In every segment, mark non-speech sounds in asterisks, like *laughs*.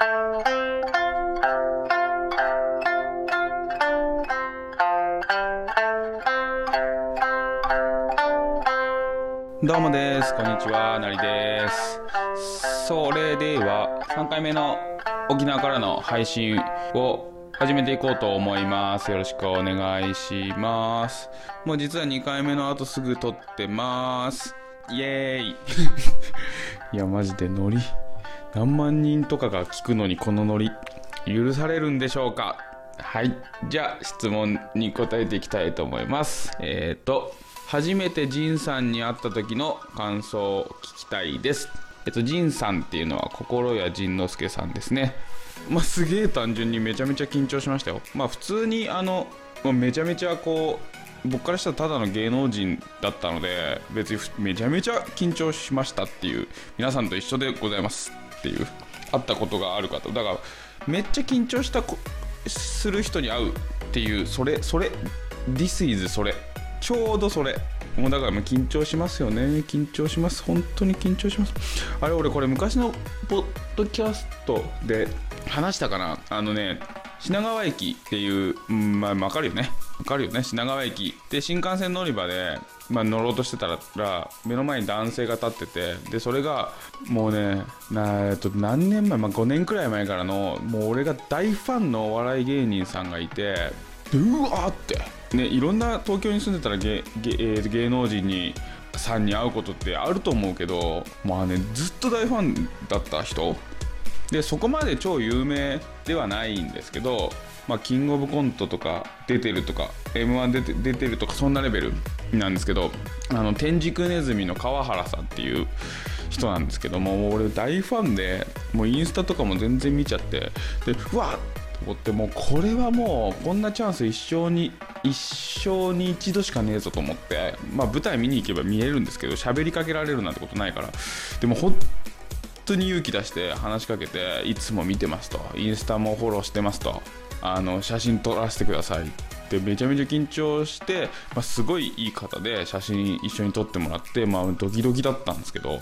どうもです。こんにちは。なりです。それでは、3回目の沖縄からの配信を始めていこうと思います。よろしくお願いします。もう実は2回目の後すぐ撮ってます。イエーイ *laughs* いや、マジでノリ。何万人とかが聞くのにこのノリ、許されるんでしょうか？はい。じゃあ、質問に答えていきたいと思います。えっ、ー、と、初めてジンさんに会った時の感想を聞きたいです。えっと、ジンさんっていうのは心谷仁之助さんですね。まあ、すげえ単純にめちゃめちゃ緊張しましたよ。まあ、普通にあの、まあめちゃめちゃこう、僕からしたらただの芸能人だったので、別にめちゃめちゃ緊張しましたっていう、皆さんと一緒でございますっていう、会ったことがある方。だから、めっちゃ緊張したこする人に会うっていう、それ、それ、This is それ。ちょうどそれ。もうだからもう緊張しますよね。緊張します。本当に緊張します。あれ俺これ昔のポッドキャストで話したかな。あのね品川駅っていう、うん、まあ分かるよね。分かるよね。品川駅。で新幹線乗り場で、まあ、乗ろうとしてたら目の前に男性が立っててでそれがもうねなえっと何年前、まあ、5年くらい前からのもう俺が大ファンのお笑い芸人さんがいてうわーってね、いろんな東京に住んでたら芸芸,、芸能人にさんに会うことってあると思うけどまあねずっと大ファンだった人でそこまで超有名ではないんですけど、まあ、キングオブコントとか出てるとか m 1出て出てるとかそんなレベルなんですけどあの天竺ネズミの川原さんっていう人なんですけども俺大ファンでもうインスタとかも全然見ちゃってでうわっと思ってもうこれはもうこんなチャンス一生に一生に一度しかねえぞと思ってまあ舞台見に行けば見えるんですけど喋りかけられるなんてことないからでも本当に勇気出して話しかけていつも見てますと。インスタもフォローしてますと。あの写真撮らせてくださいって。めちゃめちゃ緊張して、まあ、すごいいい方で写真一緒に撮ってもらってまあドキドキだったんですけど。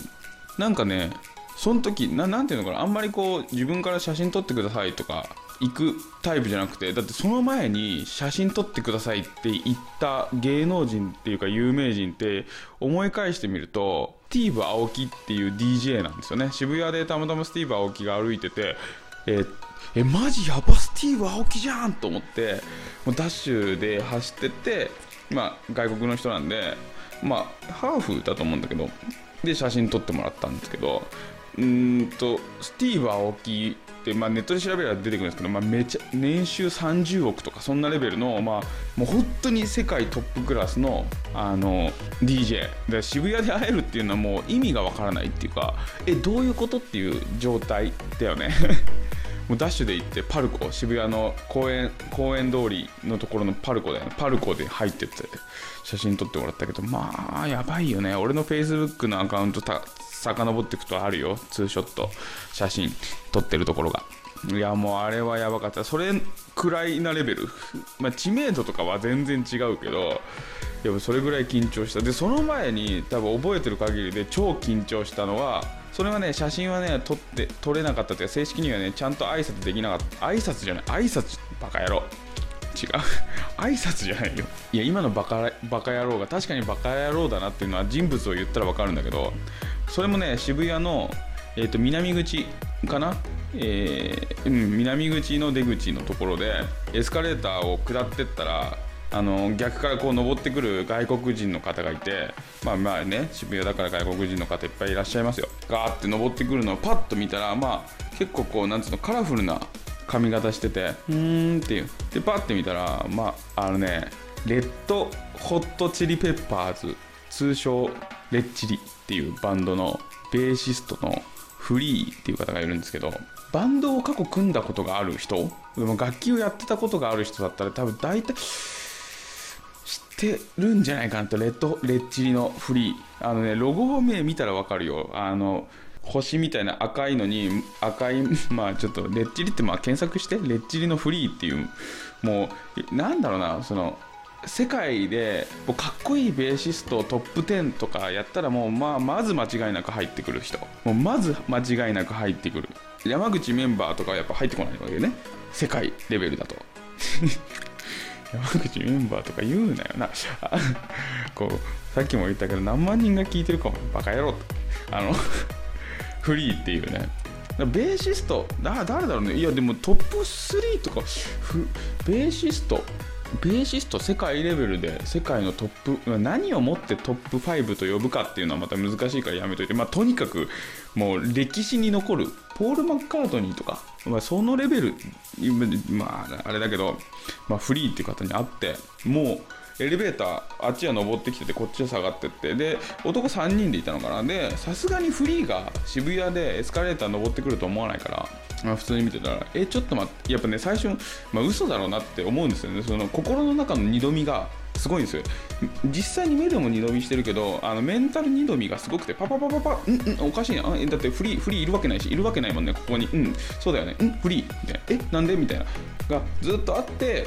なんかねその時ななんていうのかなあんまりこう自分から写真撮ってくださいとか行くタイプじゃなくてだってその前に写真撮ってくださいって言った芸能人っていうか有名人って思い返してみるとティーブ・アオキっていう DJ なんですよね。渋谷でたまたまスティーブ・アオキが歩いててええマジやばスティーブ・アオキじゃんと思ってもうダッシュで走っててまあ外国の人なんでまあハーフだと思うんだけどで写真撮ってもらったんですけどうんとスティーブ・アオキって、まあ、ネットで調べれば出てくるんですけど、まあ、めちゃ年収30億とかそんなレベルの、まあ、もう本当に世界トップクラスのあの DJ で渋谷で会えるっていうのはもう意味がわからないっていうかえどういうことっていう状態だよね。*laughs* もうダッシュで行ってパルコ。渋谷の公園公園通りのところのパルコだよね。パルコで入ってって写真撮ってもらったけどまあやばいよね。俺の Facebook のアカウントた遡っていくとあるよ。ツーショット写真撮ってるところが。いやもうあれはやばかった。それくらいなレベル、まあ、知名度とかは全然違うけどやっぱそれぐらい緊張した。でその前に多分覚えてる限りで超緊張したのはそれはね写真はね撮って撮れなかったというか正式にはねちゃんと挨拶できなかった。挨拶じゃない挨拶バカ野郎。違う。*laughs* 挨拶じゃないよ。いや今のバカバカ野郎が確かにバカ野郎だなっていうのは人物を言ったら分かるんだけどそれもね渋谷の、えー、と南口かな、えーうん、南口の出口のところでエスカレーターを下ってったらあの逆からこう登ってくる外国人の方がいてまあまあね渋谷だから外国人の方いっぱいいらっしゃいますよ。ガーって登ってくるのをパッと見たらまあ結構こうなんつうのカラフルな髪型しててうーんっていう。でパッて見たらまああのねレッドホットチリペッパーズ通称レッチリっていうバンドのベーシストのフリーっていう方がいるんですけどバンドを過去組んだことがある人でも楽器をやってたことがある人だったら多分大体知ってるんじゃないかなとレッドレッチリのフリー。あのねロゴ名見たらわかるよ。あの星みたいな赤いのに赤い *laughs* まあちょっとレッチリってまあ検索してレッチリのフリーっていうもうなんだろうなその世界でかっこいいベーシストトップ10とかやったらもう、まあ、まず間違いなく入ってくる人。もうまず間違いなく入ってくる。山口メンバーとかやっぱ入ってこないわけね。世界レベルだと。*laughs* 山口メンバーとか言うなよな。*laughs* こうさっきも言ったけど何万人が聞いてるかも。バカ野郎と。あの *laughs* フリーっていうね。ベーシストだ誰だろうね。いやでもトップ3とかベーシスト。ベーシスト世界レベルで世界のトップ何をもってトップ5と呼ぶかっていうのはまた難しいからやめといて、まあ、とにかくもう歴史に残るポール・マッカートニーとか、まあ、そのレベル、まあ、あれだけど、まあ、フリーっていう方に会ってもうエレベーターあっちは登ってきててこっちは下がってってで男3人でいたのかな。でさすがにフリーが渋谷でエスカレーター登ってくると思わないからあ、普通に見てたらえちょっと待ってやっぱね最初、まあ、嘘だろうなって思うんですよね。その心の中の二度見がすごいんですよ。実際に目でも二度見してるけどあのメンタル二度見がすごくてパパパパパうんうんおかしいなだってフリーフリーいるわけないしいるわけないもんねここに。うんそうだよね。うんフリー。みたいな。えなんで？みたいな。がずっとあって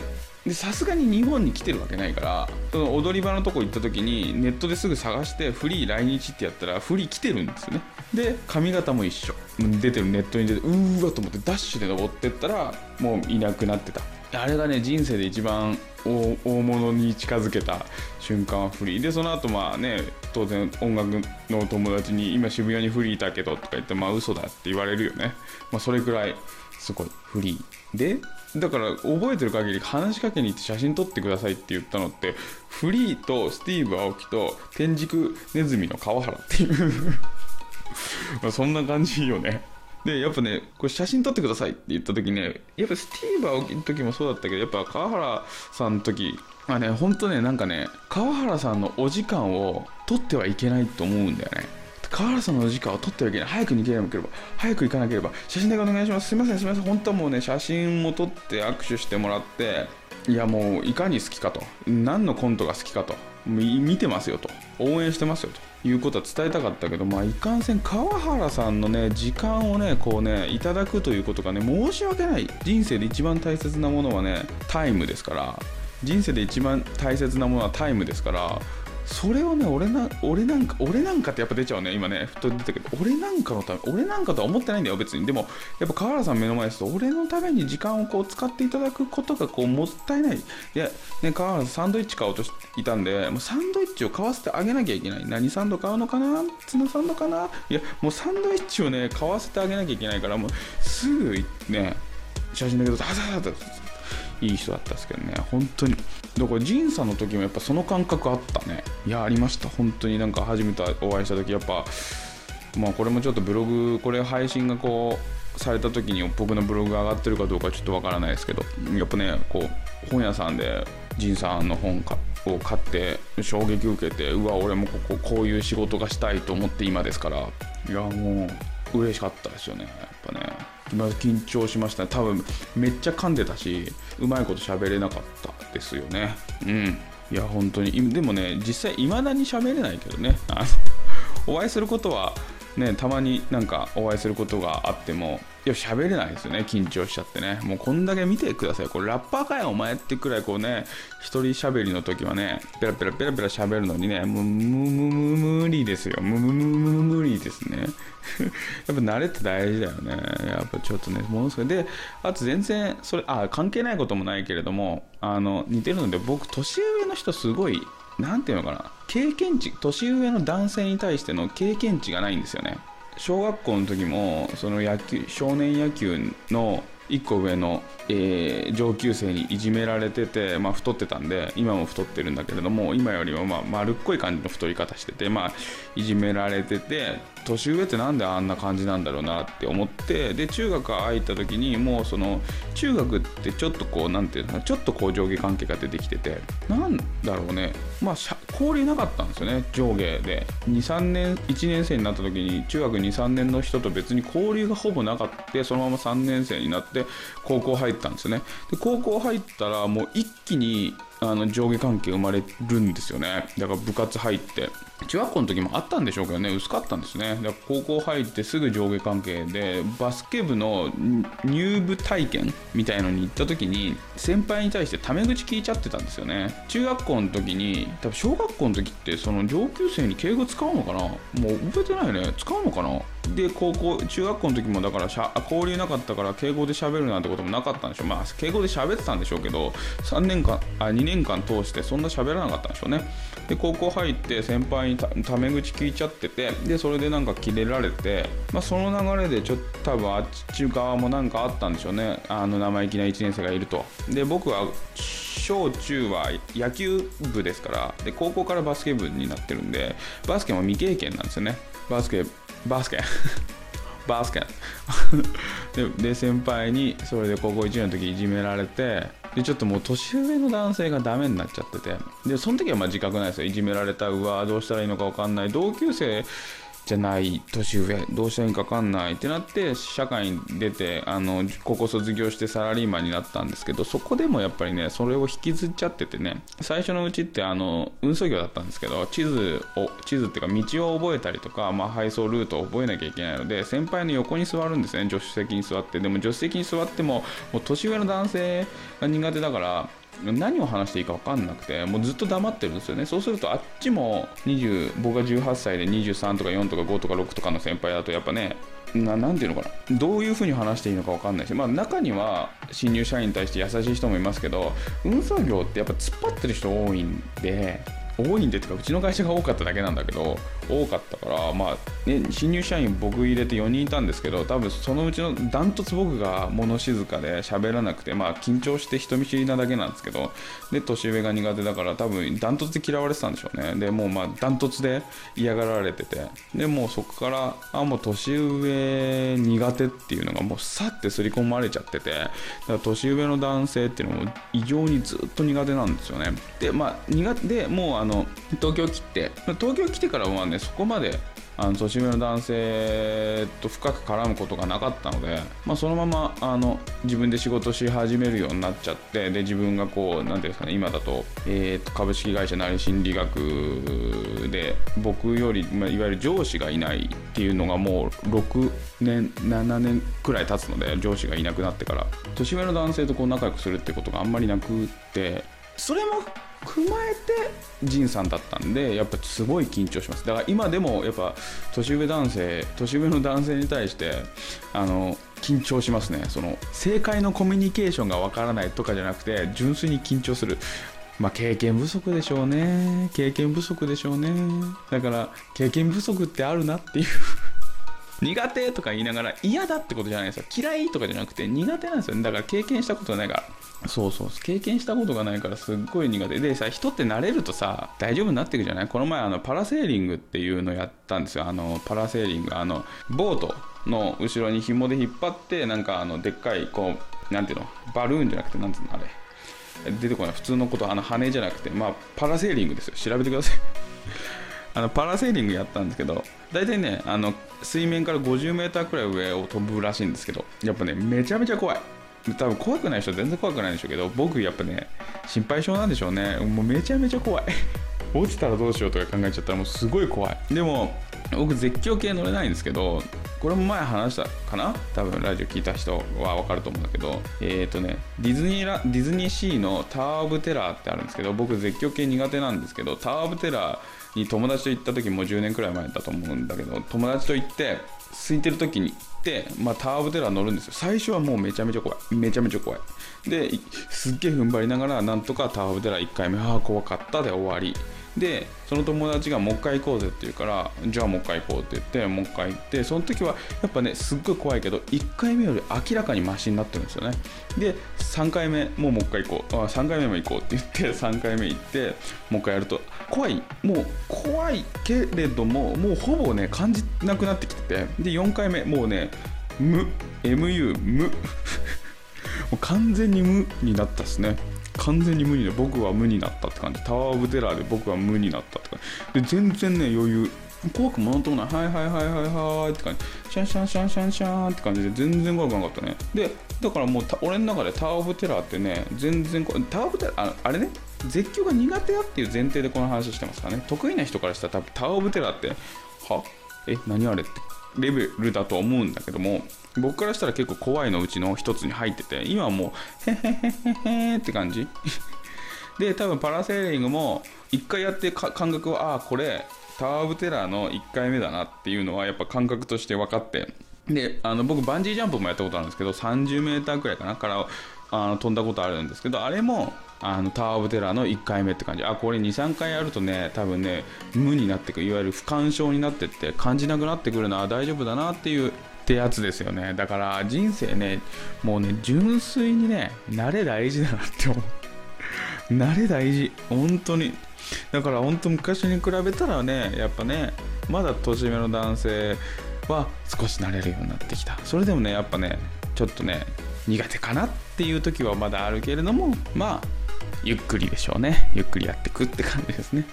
さすがに日本に来てるわけないからその踊り場のとこ行った時にネットですぐ探してフリー来日ってやったらフリー来てるんですよね。で髪型も一緒。出てるネットに出てうーわと思ってダッシュで登ってったらもういなくなってた。あれがね人生で一番大物に近づけた瞬間はフリー。でその後まあね当然音楽の友達に今渋谷にフリーいたけどとか言ってまあ嘘だって言われるよね。まあそれくらいすごいフリー。でだから覚えてる限り話しかけに行って写真撮ってくださいって言ったのってフリーとスティーブ・アオキと天竺ネズミの川原っていう。まそんな感じよね。でやっぱねこれ写真撮ってくださいって言った時ねやっぱスティーブ・アオキの時もそうだったけどやっぱ川原さんの時まあねほんとねなんかね川原さんのお時間を取ってはいけないと思うんだよね。川原さんのお時間を取ってはいけない。早く逃げなければ早く行かなければ。写真だけお願いします。すいませんすいません。本当はもうね写真も撮って握手してもらっていやもういかに好きかと。何のコントが好きかと。見てますよと。応援してますよと。いうことは伝えたかったけどまあいかんせん川原さんのね時間をねこうねいただくということがね申し訳ない。人生で一番大切なものはねタイムですから。人生で一番大切なものはタイムですから。それをね俺な俺なんか俺なんかってやっぱ出ちゃうね今ねふと出たけど俺なんかのため俺なんかとは思ってないんだよ別に。でもやっぱ川原さん目の前ですと俺のために時間をこう使っていただくことがこうもったいない。いやね川原さんサンドイッチ買おうとしていたんでもうサンドイッチを買わせてあげなきゃいけない。何サンド買うのかな？ツナサンドかな？いやもうサンドイッチをね買わせてあげなきゃいけないからもうすぐね写真だけどザザザザいい人だったですけどね。本当に。だから仁さんの時もやっぱその感覚あったね。いやありました。本当になんか初めてお会いした時。やっぱまあこれもちょっとブログこれ配信がこうされた時に僕のブログが上がってるかどうかちょっとわからないですけどやっぱねこう本屋さんで仁さんの本を買って衝撃受けてうわ俺もこここういう仕事がしたいと思って今ですからいやもう嬉しかったですよね。まあ緊張しました。ね多分めっちゃ噛んでたしうまいこと喋れなかったですよね。うん。いや本当に。でもね実際いまだに喋れないけどね。あのお会いすることはねたまになんかお会いすることがあってもいや喋れないですよね緊張しちゃってね。もうこんだけ見てください。これラッパーかよお前ってくらいこうね一人喋りの時はねペラペラペラペラ喋るのにねもうむむむ無理ですよ。むむむむ無理ですね。*laughs* やっぱ慣れって大事だよね。やっぱちょっとねものすごい。であと全然それあ関係ないこともないけれどもあの似てるので僕年上の人すごい何ていうのかな？経験値年上の男性に対しての経験値がないんですよね。小学校の時もその野球少年野球の1個上の、えー、上級生にいじめられてて、まあ、太ってたんで今も太ってるんだけれども今よりもまあ丸っこい感じの太り方してて、まあ、いじめられてて年上ってなんであんな感じなんだろうなって思ってで中学入った時にもうその中学ってちょっとこうなんていうのちょっとこう上下関係が出てきててなんだろうねまあ交流なかったんですよね上下で。23年1年生になった時に中学23年の人と別に交流がほぼなかった。そのまま3年生になって高校入ったんですよね。で高校入ったらもう一気にあの上下関係生まれるんですよね。だから部活入って。中学校の時もあったんでしょうけどね薄かったんですね。だから高校入ってすぐ上下関係でバスケ部の入部体験みたいのに行った時に先輩に対してタメ口聞いちゃってたんですよね。中学校の時に多分小学校の時ってその上級生に敬語使うのかな？もう覚えてないよね。使うのかな？で高校中学校の時もだからしゃ交流なかったから敬語で喋るなんてこともなかったんでしょう。まあ敬語で喋ってたんでしょうけど3年間あ2年間通してそんな喋らなかったんでしょうね。で高校入って先輩にタメ口聞いちゃっててでそれでなんかキレられて、まあ、その流れでちょっと多分あっち側もなんかあったんでしょうね。あの生意気な1年生がいると。で僕は小中は野球部ですからで高校からバスケ部になってるんでバスケも未経験なんですよね。バスケバスケ。バスケ。*laughs* *laughs* でで先輩にそれで高校1年の時いじめられてでちょっともう年上の男性がダメになっちゃってて。でその時はまあ自覚ないですよ。いじめられたうわどうしたらいいのか分かんない。同級生じゃない年上どうしたらいいか分かんないってなって社会に出てあの高校卒業してサラリーマンになったんですけどそこでもやっぱりねそれを引きずっちゃっててね最初のうちってあの運送業だったんですけど地図を地図っていうか道を覚えたりとか、まあ、配送ルートを覚えなきゃいけないので先輩の横に座るんですね助手席に座って。でも助手席に座ってももう年上の男性が苦手だから何を話していいか分かんなくてもうずっと黙ってるんですよね。そうするとあっちも20僕が18歳で23とか4とか5とか6とかの先輩だとやっぱね何て言うのかな。どういうふうに話していいのか分かんないし、まあ、中には新入社員に対して優しい人もいますけど運送業ってやっぱ突っ張ってる人多いんで多いんでってかうちの会社が多かっただけなんだけど多かったからまあね新入社員僕入れて4人いたんですけど多分そのうちのダントツ僕が物静かで喋らなくてまあ緊張して人見知りなだけなんですけどで年上が苦手だから多分ダントツで嫌われてたんでしょうね。でもうまあダントツで嫌がられててでもうそこからあもう年上苦手っていうのがもうさって刷り込まれちゃっててだから年上の男性っていうのも異常にずっと苦手なんですよね。でまあ苦手でもうあの東京来て東京来てからはねそこまであの年上の男性と深く絡むことがなかったので、まあ、そのままあの自分で仕事し始めるようになっちゃってで自分がこう何ていうんですかね今だと,、えー、と株式会社なり心理学で僕より、まあ、いわゆる上司がいないっていうのがもう6年7年くらい経つので上司がいなくなってから年上の男性とこう仲良くするってことがあんまりなくって。それも踏まえて仁さんだったんでやっぱすごい緊張します。だから今でもやっぱ年上男性年上の男性に対してあの緊張しますね。その正解のコミュニケーションがわからないとかじゃなくて純粋に緊張する。まあ経験不足でしょうね。経験不足でしょうね。だから経験不足ってあるなっていう苦手とか言いながら嫌だってことじゃないですよ。嫌いとかじゃなくて苦手なんですよ。ねだから経験したことないから。そうそう。経験したことがないからすっごい苦手。でさ人って慣れるとさ大丈夫になっていくじゃない？この前あのパラセーリングっていうのやったんですよ。あのパラセーリング。あのボートの後ろに紐で引っ張ってなんかあのでっかいこうなんていうの？バルーンじゃなくてなんつうの？あれ。出てこない。普通のことあの羽じゃなくて。まあパラセーリングですよ。調べてくださいあのパラセーリングやったんですけど大体ねあの水面から 50m くらい上を飛ぶらしいんですけどやっぱねめちゃめちゃ怖い。多分怖くない人全然怖くないんでしょうけど僕やっぱね心配性なんでしょうね。もうめちゃめちゃ怖い。*laughs* 落ちたらどうしようとか考えちゃったらもうすごい怖い。でも僕絶叫系乗れないんですけどこれも前話したかな？多分ラジオ聞いた人は分かると思うんだけどえっ、ー、とねディズニーラディズニーシーのタワー・オブ・テラーってあるんですけど僕絶叫系苦手なんですけどタワー・オブ・テラーに友達と行った時も10年くらい前だと思うんだけど友達と行って空いてる時に行って、まあ、タワー・オブ・テラー乗るんですよ。最初はもうめちゃめちゃ怖い。めちゃめちゃ怖い。ですっげえ踏ん張りながらなんとかタワー・オブ・テラー1回目ああ怖かったで終わり。でその友達がもう一回行こうぜって言うからじゃあもう一回行こうって言ってもう一回行ってその時はやっぱねすっごい怖いけど1回目より明らかにマシになってるんですよね。で3回目もうもう一回行こう。あ3回目も行こうって言って *laughs* 3回目行ってもう一回やると怖い。もう怖いけれどももうほぼね感じなくなってきてて。で4回目もうね無。MU 無。*laughs* もう完全に無になったっすね。完全に無にな僕は無になったって感じタワー・オブ・テラーで僕は無になったって感じで全然ね余裕怖くもなんともないはいはいはいはいはいって感じシャンシャンシャンシャンシャンって感じで全然怖くなかったねでだからもう俺の中でタワー・オブ・テラーってね全然タワー・オブ・テラーああれね絶叫が苦手だっていう前提でこの話してますからね。得意な人からしたら多分タワー・オブ・テラーってはえ何あれって。レベルだと思うんだけども僕からしたら結構怖いのうちの一つに入ってて今はもうへへへへへって感じ。*laughs* で多分パラセーリングも一回やって感覚はああこれタワー・オブ・テラーの1回目だなっていうのはやっぱ感覚として分かって。であの僕バンジージャンプもやったことあるんですけど 30m くらいかなからあの飛んだことあるんですけどあれもあのタワー・オブ・テラーの1回目って感じ。あこれ23回やるとね多分ね無になってくいわゆる不干渉になってって感じなくなってくるな大丈夫だなっていうってやつですよね。だから人生ねもうね純粋にね慣れ大事だなって思う。*laughs* 慣れ大事。本当に。だから本当昔に比べたらねやっぱねまだ年上の男性は少し慣れるようになってきた。それでもねやっぱねちょっとね苦手かなっていう時はまだあるけれどもまあゆっくりでしょうね。ゆっくりやってくって感じですね。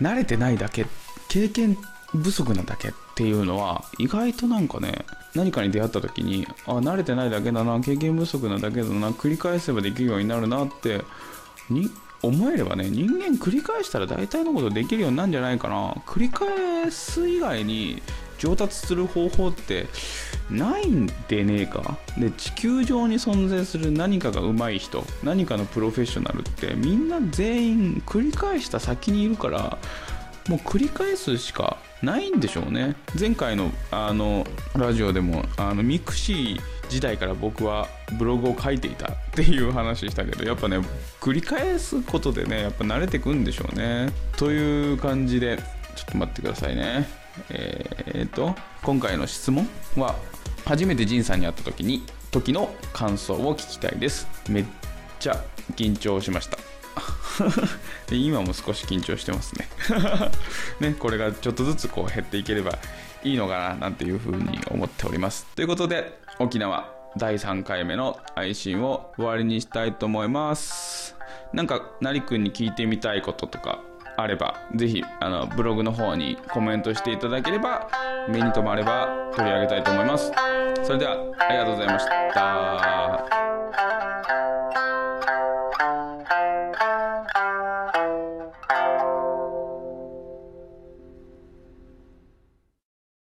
慣れてないだけ。経験不足なだけっていうのは意外となんかね何かに出会った時にあ慣れてないだけだな経験不足なだけだな繰り返せばできるようになるなってに思えればね人間繰り返したら大体のことできるようになるんじゃないかな。繰り返す以外に上達する方法ってないんでねえか。で地球上に存在する何かが上手い人何かのプロフェッショナルってみんな全員繰り返した先にいるからもう繰り返すしかないんでしょうね。前回のあのラジオでもあのミクシー時代から僕はブログを書いていたっていう話したけどやっぱね繰り返すことでねやっぱ慣れてくんでしょうね。という感じでちょっと待ってくださいね。えー、っと今回の質問は初めて仁さんに会った時に時の感想を聞きたいです。めっちゃ緊張しました。*laughs* 今も少し緊張してますね。*laughs* ねこれがちょっとずつこう減っていければいいのかななんていうふうに思っております。ということで沖縄第3回目の配信を終わりにしたいと思います。なんか成くんに聞いてみたいこととかあればぜひあのブログの方にコメントしていただければ目に留まれば取り上げたいと思います。それではありがとうございました。